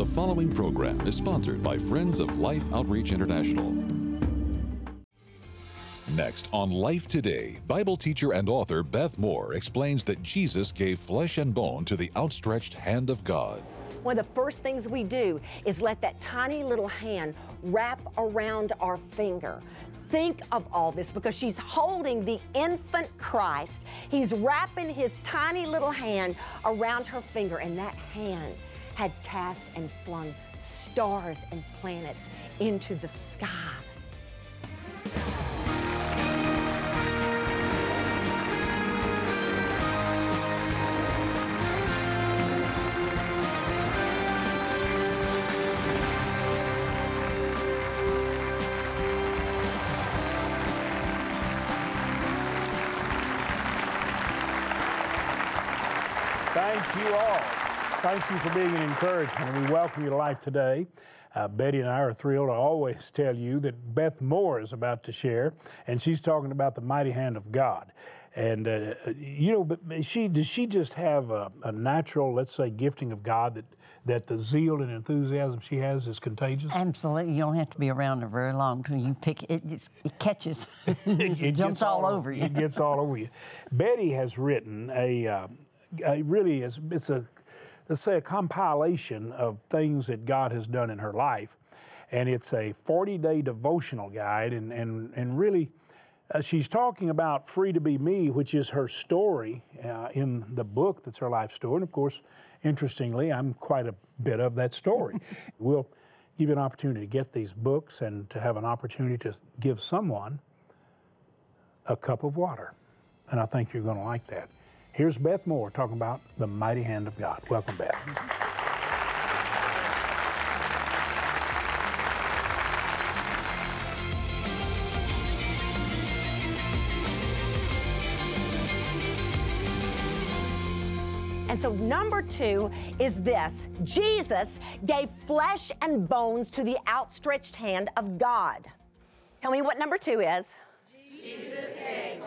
The following program is sponsored by Friends of Life Outreach International. Next on Life Today, Bible teacher and author Beth Moore explains that Jesus gave flesh and bone to the outstretched hand of God. One of the first things we do is let that tiny little hand wrap around our finger. Think of all this because she's holding the infant Christ. He's wrapping his tiny little hand around her finger, and that hand had cast and flung stars and planets into the sky. Thank you all. Thank you for being an encouragement. We welcome you to life today. Uh, Betty and I are thrilled to always tell you that Beth Moore is about to share, and she's talking about the mighty hand of God. And uh, you know, but she does she just have a, a natural, let's say, gifting of God that that the zeal and enthusiasm she has is contagious? Absolutely. You don't have to be around her very long till you pick it. It, it catches. it, it jumps all, all over you. It gets all over you. Betty has written a, uh, a really is it's a let's say a compilation of things that God has done in her life, and it's a 40-day devotional guide, and and and really. Uh, she's talking about Free to Be Me, which is her story uh, in the book that's her life story. And of course, interestingly, I'm quite a bit of that story. we'll give you an opportunity to get these books and to have an opportunity to give someone a cup of water. And I think you're going to like that. Here's Beth Moore talking about the mighty hand of God. Welcome, Beth. And so, number two is this Jesus gave flesh and bones to the outstretched hand of God. Tell me what number two is. Jesus gave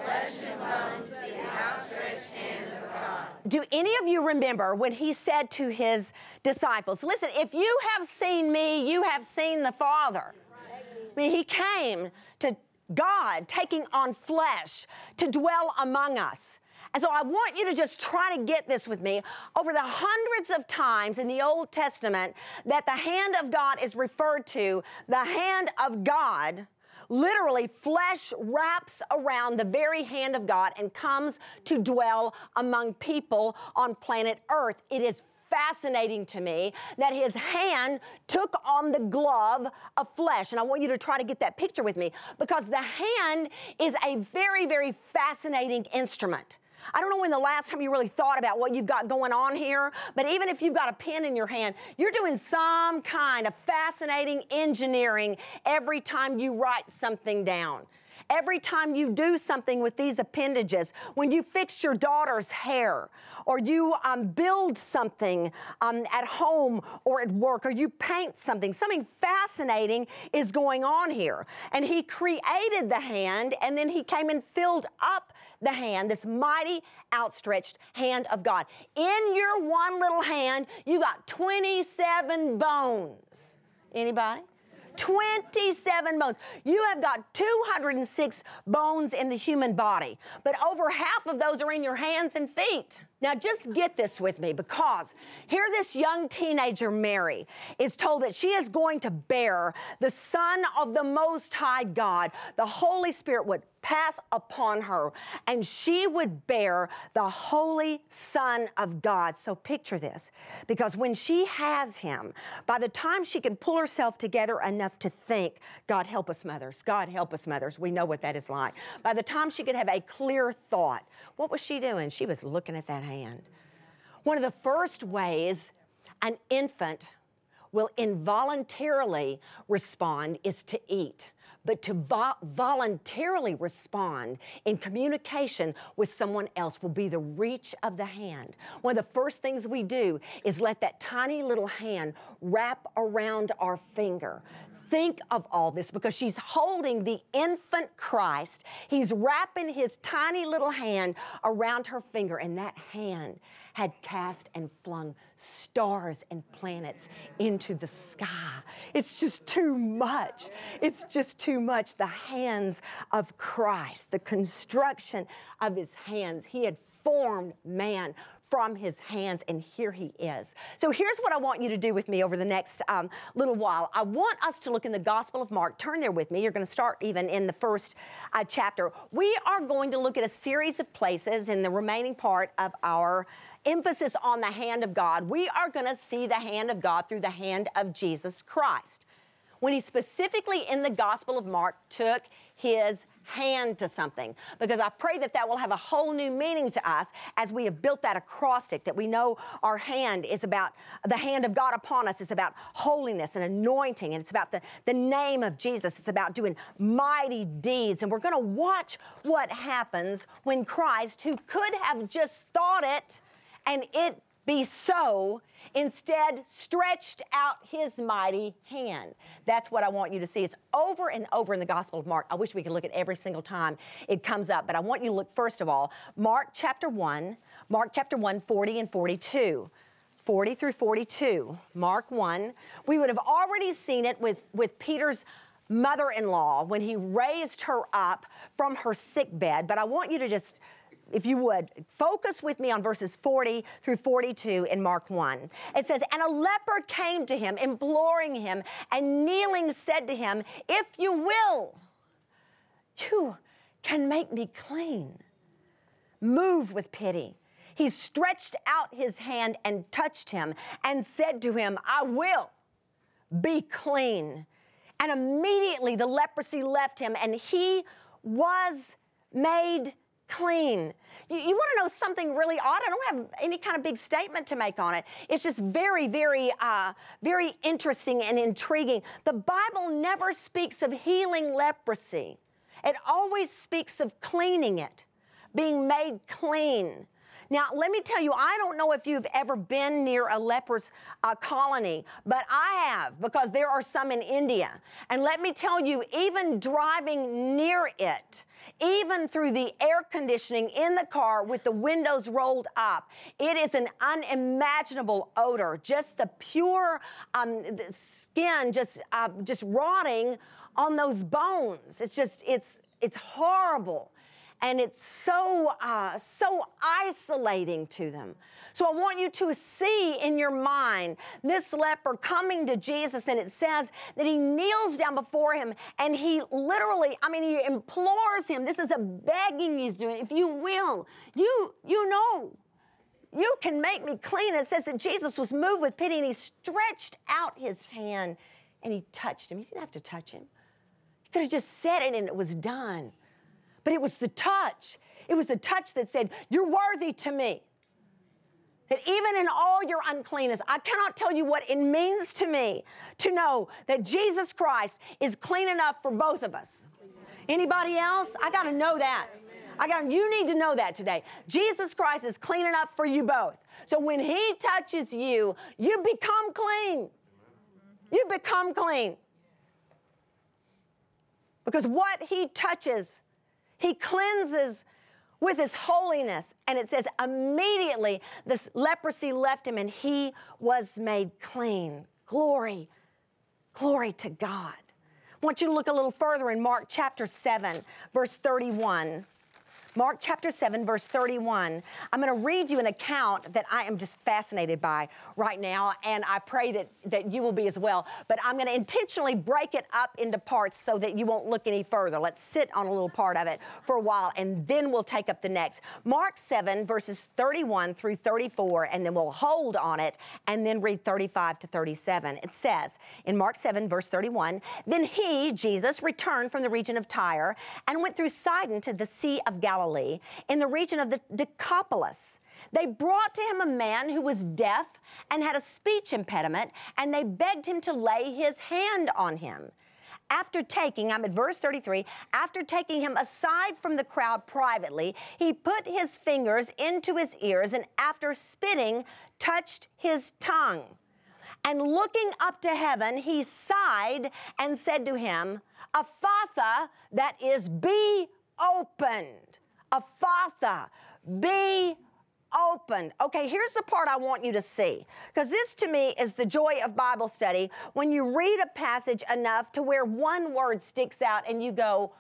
flesh and bones to the outstretched hand of God. Do any of you remember when he said to his disciples, Listen, if you have seen me, you have seen the Father? I mean, he came to God taking on flesh to dwell among us. And so I want you to just try to get this with me. Over the hundreds of times in the Old Testament that the hand of God is referred to, the hand of God literally flesh wraps around the very hand of God and comes to dwell among people on planet Earth. It is fascinating to me that his hand took on the glove of flesh. And I want you to try to get that picture with me because the hand is a very, very fascinating instrument. I don't know when the last time you really thought about what you've got going on here, but even if you've got a pen in your hand, you're doing some kind of fascinating engineering every time you write something down. Every time you do something with these appendages, when you fix your daughter's hair, or you um, build something um, at home or at work, or you paint something, something fascinating is going on here. And he created the hand, and then he came and filled up the hand, this mighty outstretched hand of God. In your one little hand, you got 27 bones. Anybody? 27 bones. You have got 206 bones in the human body, but over half of those are in your hands and feet. Now, just get this with me because here, this young teenager, Mary, is told that she is going to bear the Son of the Most High God. The Holy Spirit would pass upon her and she would bear the Holy Son of God. So, picture this because when she has him, by the time she can pull herself together enough to think, God help us, mothers, God help us, mothers, we know what that is like. By the time she could have a clear thought, what was she doing? She was looking at that hand. One of the first ways an infant will involuntarily respond is to eat. But to vo- voluntarily respond in communication with someone else will be the reach of the hand. One of the first things we do is let that tiny little hand wrap around our finger think of all this because she's holding the infant Christ. He's wrapping his tiny little hand around her finger, and that hand had cast and flung stars and planets into the sky. It's just too much. It's just too much. The hands of Christ, the construction of his hands. He had formed man from his hands, and here he is. So here's what I want you to do with me over the next um, little while. I want us to look in the Gospel of Mark. Turn there with me. You're going to start even in the first uh, chapter. We are going to look at a series of places in the remaining part of our emphasis on the hand of God. We are going to see the hand of God through the hand of Jesus Christ. When he specifically in the Gospel of Mark took his hand to something because I pray that that will have a whole new meaning to us as we have built that acrostic that we know our hand is about the hand of God upon us. It's about holiness and anointing and it's about the, the name of Jesus. It's about doing mighty deeds. And we're going to watch what happens when Christ, who could have just thought it and it be so, instead stretched out his mighty hand. That's what I want you to see. It's over and over in the Gospel of Mark. I wish we could look at every single time it comes up, but I want you to look first of all, Mark chapter 1, Mark chapter 1, 40 and 42. 40 through 42, Mark 1. We would have already seen it with, with Peter's mother in law when he raised her up from her sick bed, but I want you to just if you would, focus with me on verses 40 through 42 in Mark 1. It says, And a leper came to him, imploring him, and kneeling said to him, If you will, you can make me clean. Move with pity. He stretched out his hand and touched him and said to him, I will be clean. And immediately the leprosy left him, and he was made clean. You, you want to know something really odd? I don't have any kind of big statement to make on it. It's just very, very, uh, very interesting and intriguing. The Bible never speaks of healing leprosy, it always speaks of cleaning it, being made clean. Now, let me tell you, I don't know if you've ever been near a leper's uh, colony, but I have because there are some in India. And let me tell you, even driving near it, even through the air conditioning in the car with the windows rolled up, it is an unimaginable odor. Just the pure um, the skin, just uh, just rotting on those bones. It's just it's it's horrible and it's so uh, so isolating to them. So I want you to see in your mind this leper coming to Jesus, and it says that he kneels down before him and he literally, I mean, he implores him. This is a begging he's doing. If you will, you you know. You can make me clean. It says that Jesus was moved with pity and he stretched out his hand and he touched him. He didn't have to touch him. He could have just said it and it was done. But it was the touch. It was the touch that said, You're worthy to me. That even in all your uncleanness, I cannot tell you what it means to me to know that Jesus Christ is clean enough for both of us. Anybody else? I got to know that. I got you need to know that today. Jesus Christ is clean enough for you both. So when he touches you, you become clean. You become clean. Because what he touches he cleanses with his holiness. And it says, immediately this leprosy left him and he was made clean. Glory, glory to God. I want you to look a little further in Mark chapter 7, verse 31. Mark chapter 7, verse 31. I'm going to read you an account that I am just fascinated by right now, and I pray that, that you will be as well. But I'm going to intentionally break it up into parts so that you won't look any further. Let's sit on a little part of it for a while, and then we'll take up the next. Mark 7, verses 31 through 34, and then we'll hold on it and then read 35 to 37. It says in Mark 7, verse 31 Then he, Jesus, returned from the region of Tyre and went through Sidon to the Sea of Galilee Galilee in the region of the Decapolis. They brought to him a man who was deaf and had a speech impediment, and they begged him to lay his hand on him. After taking, I'm at verse 33, after taking him aside from the crowd privately, he put his fingers into his ears and after spitting, touched his tongue. And looking up to heaven, he sighed and said to him, Ephphatha, that is, be opened. Ephphatha, be opened. Okay, here's the part I want you to see. Because this to me is the joy of Bible study when you read a passage enough to where one word sticks out and you go,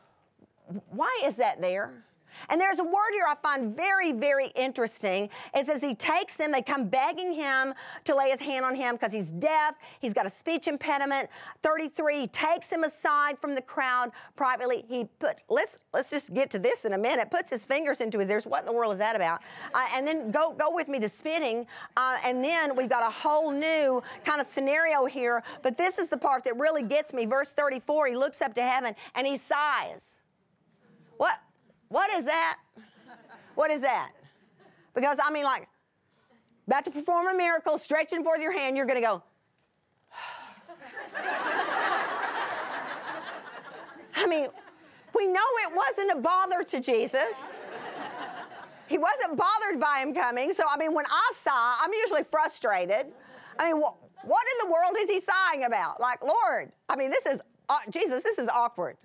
why is that there? And there's a word here I find very, very interesting. It says he takes them, they come begging him to lay his hand on him because he's deaf, he's got a speech impediment. 33, he takes him aside from the crowd privately. He put, let's let's just get to this in a minute, puts his fingers into his ears. What in the world is that about? Uh, and then go, go with me to spitting. Uh, and then we've got a whole new kind of scenario here. But this is the part that really gets me. Verse 34, he looks up to heaven and he sighs. What? What is that? What is that? Because I mean, like, about to perform a miracle, stretching forth your hand, you're to go. I mean, we know it wasn't a bother to Jesus. He wasn't bothered by him coming. So, I mean, when I sigh, I'm usually frustrated. I mean, wh- what in the world is he sighing about? Like, Lord, I mean, this is, uh, Jesus, this is awkward.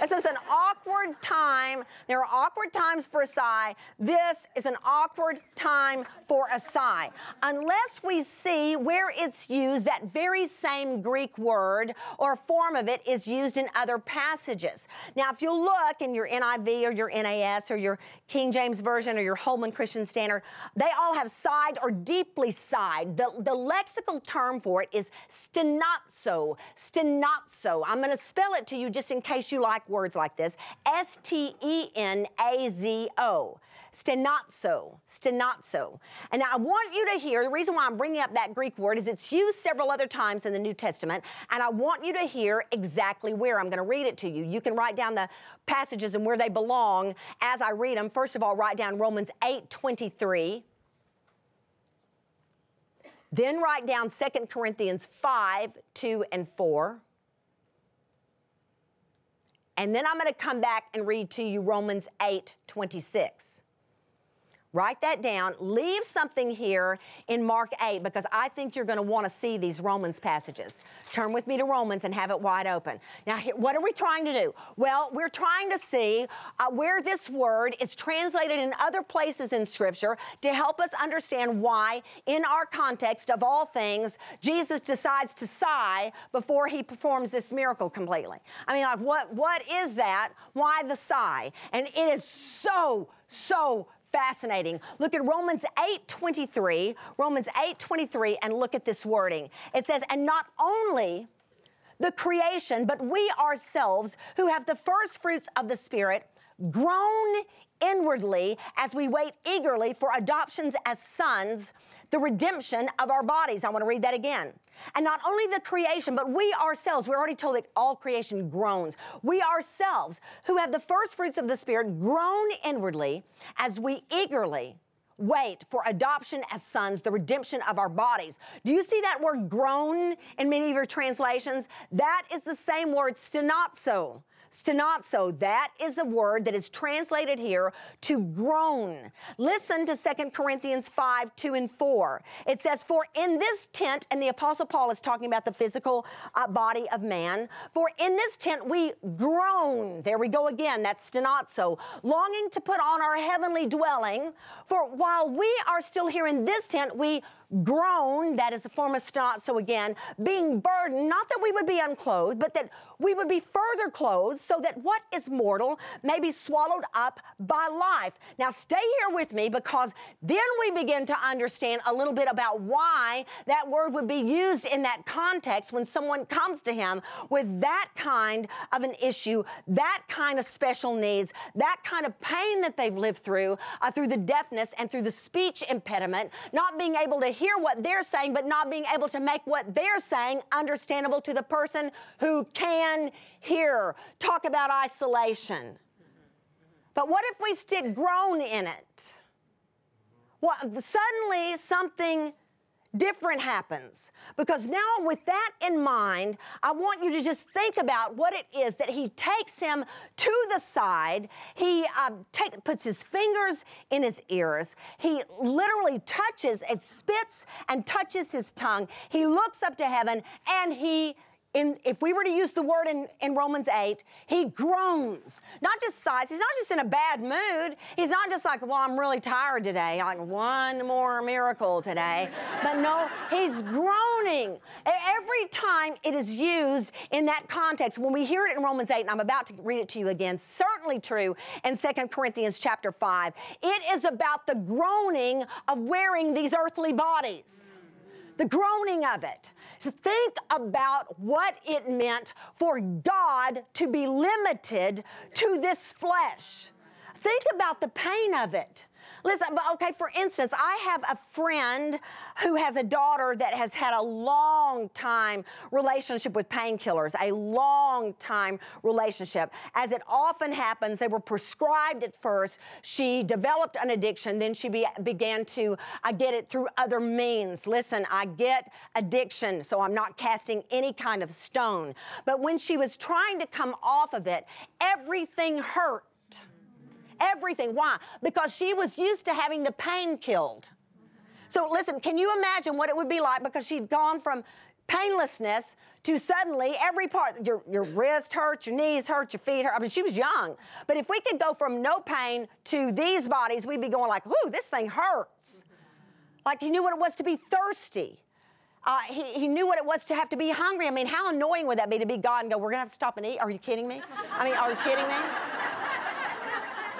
This is an awkward time. There are awkward times for a sigh. This is an awkward time for a sigh. Unless we see where it's used, that very same Greek word or form of it is used in other passages. Now, if you look in your NIV or your NAS or your King James Version or your Holman Christian Standard, they all have sighed or deeply sighed. The, the lexical term for it is stenazo. Stenazo. I'm going to spell it to you just in case you like words like this S T E N A Z O. Stenazo, stenazo. And I want you to hear the reason why I'm bringing up that Greek word is it's used several other times in the New Testament, and I want you to hear exactly where. I'm going to read it to you. You can write down the passages and where they belong as I read them. First of all, write down Romans 8 23. Then write down 2 Corinthians 5 2 and 4. And then I'm going to come back and read to you Romans 8 26. Write that down. Leave something here in Mark 8 because I think you're going to want to see these Romans passages. Turn with me to Romans and have it wide open. Now, what are we trying to do? Well, we're trying to see uh, where this word is translated in other places in Scripture to help us understand why, in our context of all things, Jesus decides to sigh before he performs this miracle completely. I mean, like, what, what is that? Why the sigh? And it is so, so fascinating. Look at Romans 8:23, Romans 8:23 and look at this wording. It says, "And not only the creation, but we ourselves who have the first fruits of the spirit groan inwardly as we wait eagerly for adoptions as sons, the redemption of our bodies." I want to read that again. And not only the creation, but we ourselves, we're already told that all creation groans. We ourselves, who have the first fruits of the Spirit, groan inwardly as we eagerly wait for adoption as sons, the redemption of our bodies. Do you see that word groan in many of your translations? That is the same word stenazo. Stenazo, that is a word that is translated here to groan. Listen to 2 Corinthians 5, 2 and 4. It says, For in this tent, and the Apostle Paul is talking about the physical uh, body of man, for in this tent we groan. There we go again, that's stenazo, longing to put on our heavenly dwelling. For while we are still here in this tent, we groan, that is a form of stenazo again, being burdened, not that we would be unclothed, but that we would be further clothed, so that what is mortal may be swallowed up by life. Now, stay here with me because then we begin to understand a little bit about why that word would be used in that context when someone comes to him with that kind of an issue, that kind of special needs, that kind of pain that they've lived through, uh, through the deafness and through the speech impediment, not being able to hear what they're saying, but not being able to make what they're saying understandable to the person who can hear. Talk about isolation. But what if we stick groan in it? Well, suddenly something different happens. Because now, with that in mind, I want you to just think about what it is that he takes him to the side. He uh, take, puts his fingers in his ears. He literally touches and spits and touches his tongue. He looks up to heaven and he in, if we were to use the word in, in Romans 8, he groans. Not just sighs. He's not just in a bad mood. He's not just like, well, I'm really tired today. Like one more miracle today. but no, he's groaning. Every time it is used in that context, when we hear it in Romans 8, and I'm about to read it to you again, certainly true in 2 Corinthians chapter 5, it is about the groaning of wearing these earthly bodies the groaning of it. Think about what it meant for God to be limited to this flesh. Think about the pain of it. Listen, but okay, for instance, I have a friend who has a daughter that has had a long time relationship with painkillers, a long time relationship. As it often happens, they were prescribed at first. She developed an addiction, then she be, began to uh, get it through other means. Listen, I get addiction, so I'm not casting any kind of stone. But when she was trying to come off of it, everything hurt everything. Why? Because she was used to having the pain killed. So listen, can you imagine what it would be like because she'd gone from painlessness to suddenly every part your, your wrist hurts, your knees hurt, your feet hurt. I mean, she was young. But if we could go from no pain to these bodies, we'd be going like, "Ooh, this thing hurts." Like he knew what it was to be thirsty. Uh, he, he knew what it was to have to be hungry. I mean, how annoying would that be to be God and go, We're going to have to stop and eat? Are you kidding me? I mean, are you kidding me?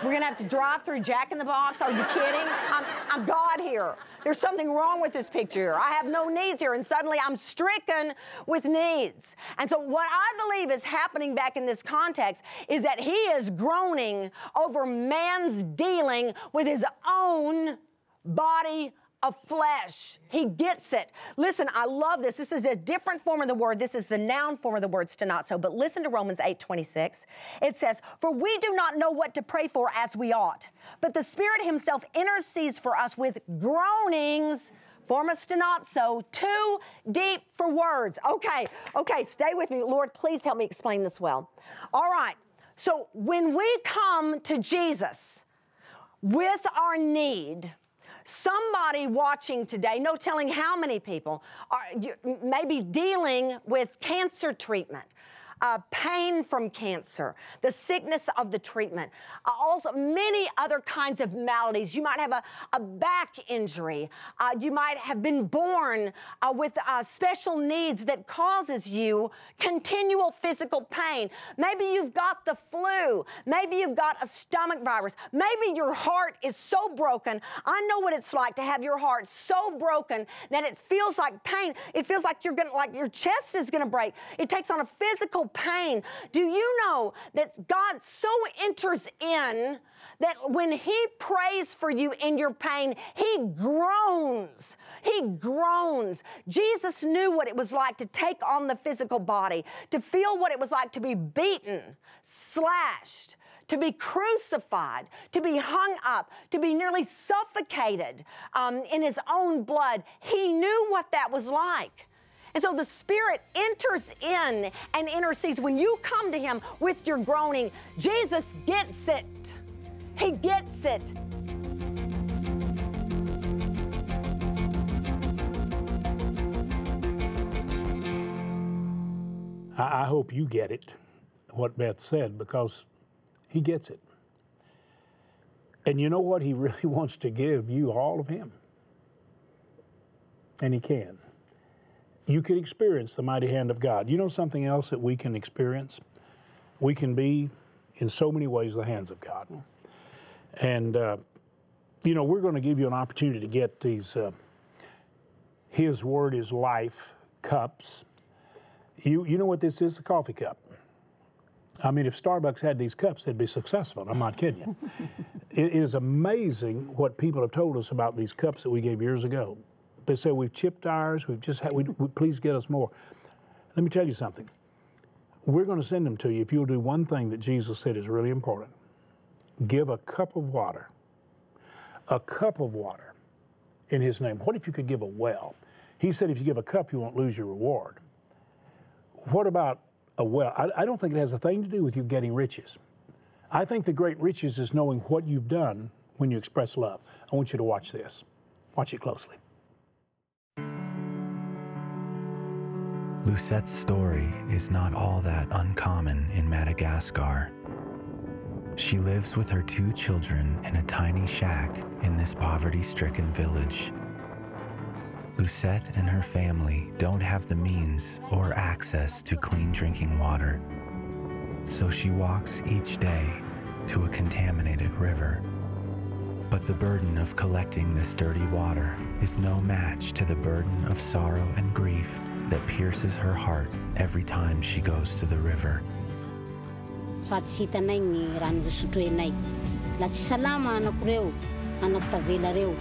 We're gonna have to drive through Jack in the Box. Are you kidding? I'm, I'm God here. There's something wrong with this picture. I have no needs here, and suddenly I'm stricken with needs. And so, what I believe is happening back in this context is that he is groaning over man's dealing with his own body of flesh. He gets it. Listen, I love this. This is a different form of the word. This is the noun form of the word stenozo. But listen to Romans 8 26. It says, For we do not know what to pray for as we ought, but the Spirit Himself intercedes for us with groanings. Form a stenozo, too deep for words. Okay, okay, stay with me. Lord, please help me explain this well. All right, so when we come to Jesus with our need, Somebody watching today, no telling how many people, are maybe dealing with cancer treatment uh, pain from cancer, the sickness of the treatment, uh, also many other kinds of maladies. You might have a, a back injury. Uh, you might have been born uh, with uh, special needs that causes you continual physical pain. Maybe you've got the flu. Maybe you've got a stomach virus. Maybe your heart is so broken. I know what it's like to have your heart so broken that it feels like pain. It feels like you're gonna, like your chest is gonna break. It takes on a physical pain. Do you know that God so enters in that when He prays for you in your pain, He groans. He groans. Jesus knew what it was like to take on the physical body, to feel what it was like to be beaten, slashed, to be crucified, to be hung up, to be nearly suffocated um, in his own blood. He knew what that was like. And so the Spirit enters in and intercedes. When you come to Him with your groaning, Jesus gets it. He gets it. I hope you get it, what Beth said, because He gets it. And you know what? He really wants to give you all of Him. And He can you can experience the mighty hand of God. You know something else that we can experience? We can be, in so many ways, the hands of God. And, uh, you know, we're going to give you an opportunity to get these uh, His Word is Life cups. You, you know what this is? A coffee cup. I mean, if Starbucks had these cups, they'd be successful. I'm not kidding you. it is amazing what people have told us about these cups that we gave years ago. They say we've chipped ours. We've just had. We, we, please get us more. Let me tell you something. We're going to send them to you if you'll do one thing that Jesus said is really important. Give a cup of water. A cup of water in His name. What if you could give a well? He said if you give a cup, you won't lose your reward. What about a well? I, I don't think it has a thing to do with you getting riches. I think the great riches is knowing what you've done when you express love. I want you to watch this. Watch it closely. Lucette's story is not all that uncommon in Madagascar. She lives with her two children in a tiny shack in this poverty stricken village. Lucette and her family don't have the means or access to clean drinking water, so she walks each day to a contaminated river. But the burden of collecting this dirty water is no match to the burden of sorrow and grief that pierces her heart every time she goes to the river. Fa tsy hitanay ny raha nyvosotroinay la tsy salama anako reo anako tavela reo.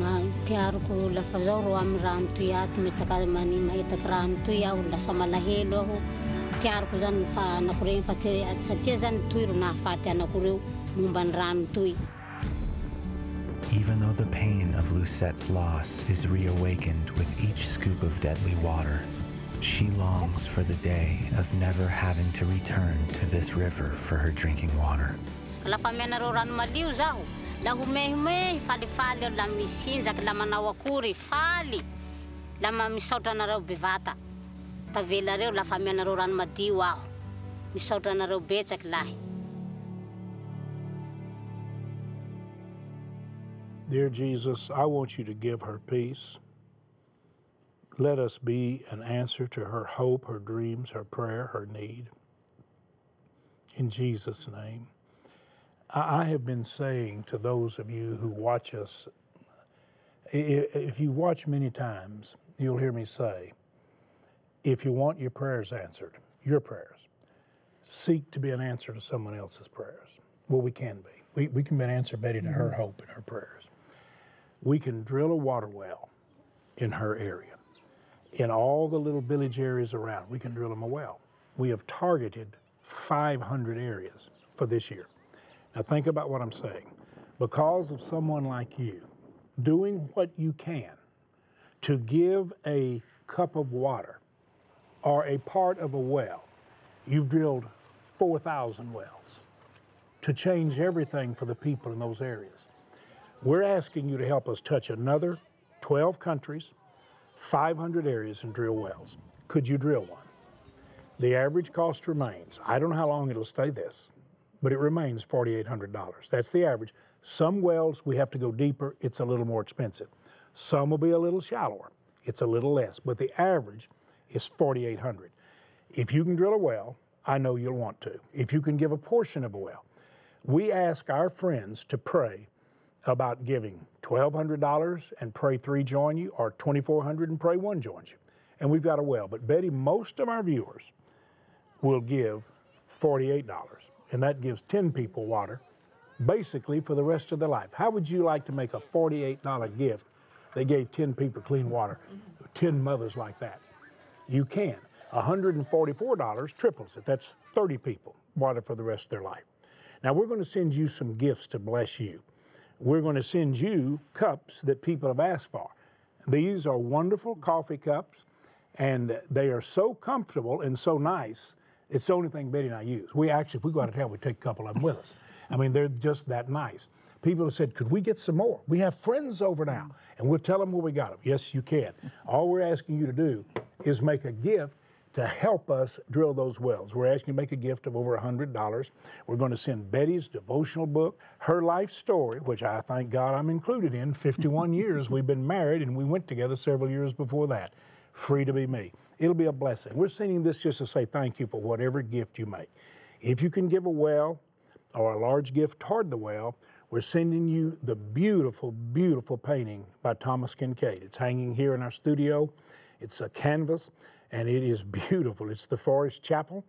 Matiariko lafa zao ro amin'ny rano toy ato mahitaky rano toy aho lasa malahelo aho. Tiariko zany fa anako regny fa satria zany toy ro nahafaty anako reo momba ny rano toy. Even though the pain of Lucette's loss is reawakened with each scoop of deadly water, she longs for the day of never having to return to this river for her drinking water. lafa rano madio aho misaotra anareo betsaky lahy Dear Jesus, I want you to give her peace. Let us be an answer to her hope, her dreams, her prayer, her need. In Jesus' name. I have been saying to those of you who watch us, if you watch many times, you'll hear me say, if you want your prayers answered, your prayers, seek to be an answer to someone else's prayers. Well, we can be. We, we can be an answer, Betty, to her mm-hmm. hope and her prayers. We can drill a water well in her area. In all the little village areas around, we can drill them a well. We have targeted 500 areas for this year. Now, think about what I'm saying. Because of someone like you doing what you can to give a cup of water or a part of a well, you've drilled 4,000 wells to change everything for the people in those areas. We're asking you to help us touch another 12 countries, 500 areas, and drill wells. Could you drill one? The average cost remains, I don't know how long it'll stay this, but it remains $4,800. That's the average. Some wells we have to go deeper, it's a little more expensive. Some will be a little shallower, it's a little less, but the average is 4,800. If you can drill a well, I know you'll want to. If you can give a portion of a well, we ask our friends to pray about giving $1,200 and pray three join you, or 2,400 and pray one joins you. And we've got a well. But Betty, most of our viewers will give $48, and that gives 10 people water basically for the rest of their life. How would you like to make a $48 gift that gave 10 people clean water, 10 mothers like that? You can. $144 triples it. That's 30 people water for the rest of their life. Now, we're going to send you some gifts to bless you. We're going to send you cups that people have asked for. These are wonderful coffee cups, and they are so comfortable and so nice. It's the only thing Betty and I use. We actually, if we go out of town, we take a couple of them with us. I mean, they're just that nice. People have said, could we get some more? We have friends over now, and we'll tell them where we got them. Yes, you can. All we're asking you to do is make a gift to help us drill those wells. We're asking you to make a gift of over $100. We're going to send Betty's devotional book, her life story, which I thank God I'm included in. 51 years we've been married, and we went together several years before that. Free to be me. It'll be a blessing. We're sending this just to say thank you for whatever gift you make. If you can give a well or a large gift toward the well, we're sending you the beautiful, beautiful painting by Thomas Kinkade. It's hanging here in our studio. It's a canvas and it is beautiful. It's the Forest Chapel,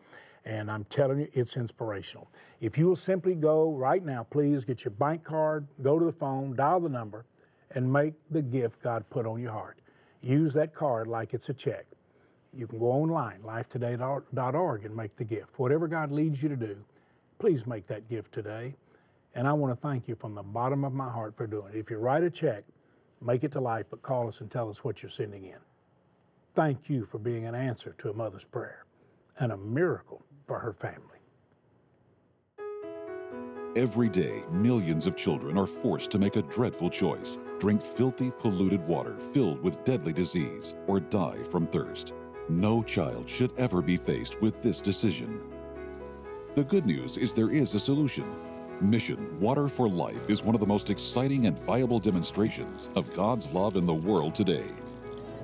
and I'm telling you, it's inspirational. If you will simply go right now, please get your bank card, go to the phone, dial the number, and make the gift God put on your heart. Use that card like it's a check. You can go online, lifetoday.org, and make the gift. Whatever God leads you to do, please make that gift today. And I want to thank you from the bottom of my heart for doing it. If you write a check, make it to life, but call us and tell us what you're sending in. Thank you for being an answer to a mother's prayer and a miracle for her family. Every day, millions of children are forced to make a dreadful choice drink filthy, polluted water filled with deadly disease, or die from thirst. No child should ever be faced with this decision. The good news is there is a solution. Mission Water for Life is one of the most exciting and viable demonstrations of God's love in the world today.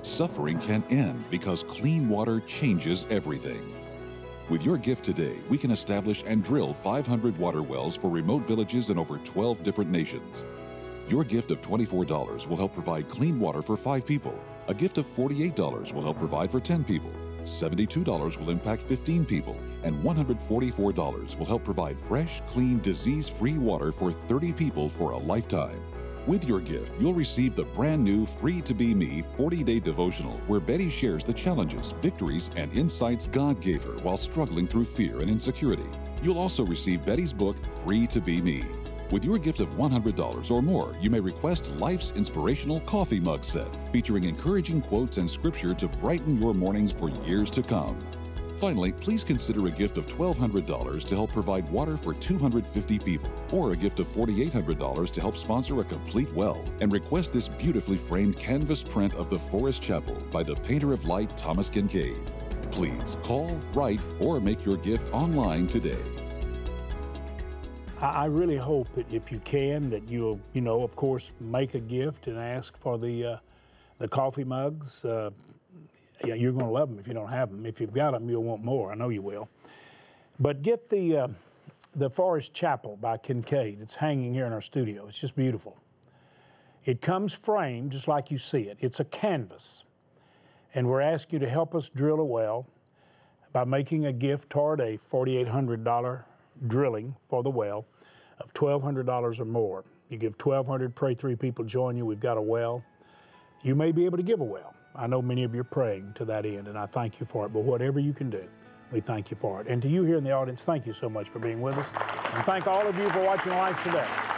Suffering can end because clean water changes everything. With your gift today, we can establish and drill 500 water wells for remote villages in over 12 different nations. Your gift of $24 will help provide clean water for five people. A gift of $48 will help provide for 10 people. $72 will impact 15 people, and $144 will help provide fresh, clean, disease free water for 30 people for a lifetime. With your gift, you'll receive the brand new Free to Be Me 40 day devotional where Betty shares the challenges, victories, and insights God gave her while struggling through fear and insecurity. You'll also receive Betty's book, Free to Be Me. With your gift of $100 or more, you may request Life's Inspirational Coffee Mug Set, featuring encouraging quotes and scripture to brighten your mornings for years to come. Finally, please consider a gift of $1,200 to help provide water for 250 people, or a gift of $4,800 to help sponsor a complete well, and request this beautifully framed canvas print of the Forest Chapel by the painter of light Thomas Kinkade. Please call, write, or make your gift online today. I really hope that if you can, that you'll, you know, of course, make a gift and ask for the uh, the coffee mugs. Uh, yeah, you're going to love them if you don't have them. If you've got them, you'll want more. I know you will. But get the uh, the Forest Chapel by Kinkade. It's hanging here in our studio. It's just beautiful. It comes framed just like you see it. It's a canvas, and we're asking you to help us drill a well by making a gift toward a forty-eight hundred dollar drilling for the well of $1,200 or more. You give 1,200, pray three people join you, we've got a well. You may be able to give a well. I know many of you are praying to that end, and I thank you for it. But whatever you can do, we thank you for it. And to you here in the audience, thank you so much for being with us. And thank all of you for watching Life Today.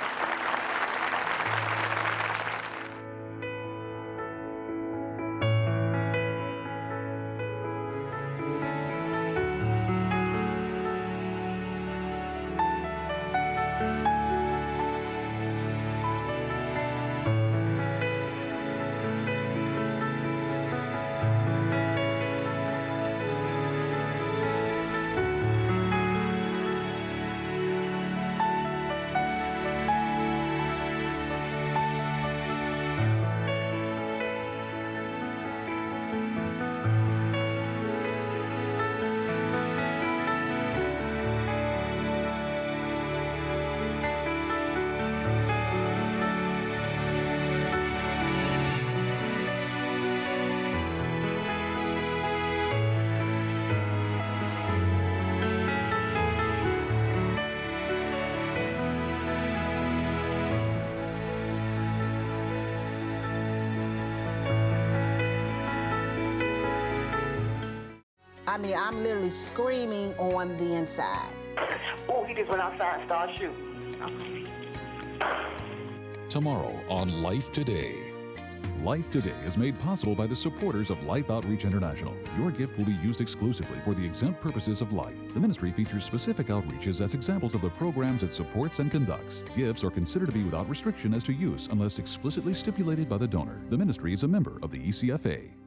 I mean, I'm literally screaming on the inside. Oh, he just went outside and started shooting. Tomorrow on Life Today. Life Today is made possible by the supporters of Life Outreach International. Your gift will be used exclusively for the exempt purposes of life. The ministry features specific outreaches as examples of the programs it supports and conducts. Gifts are considered to be without restriction as to use unless explicitly stipulated by the donor. The ministry is a member of the ECFA.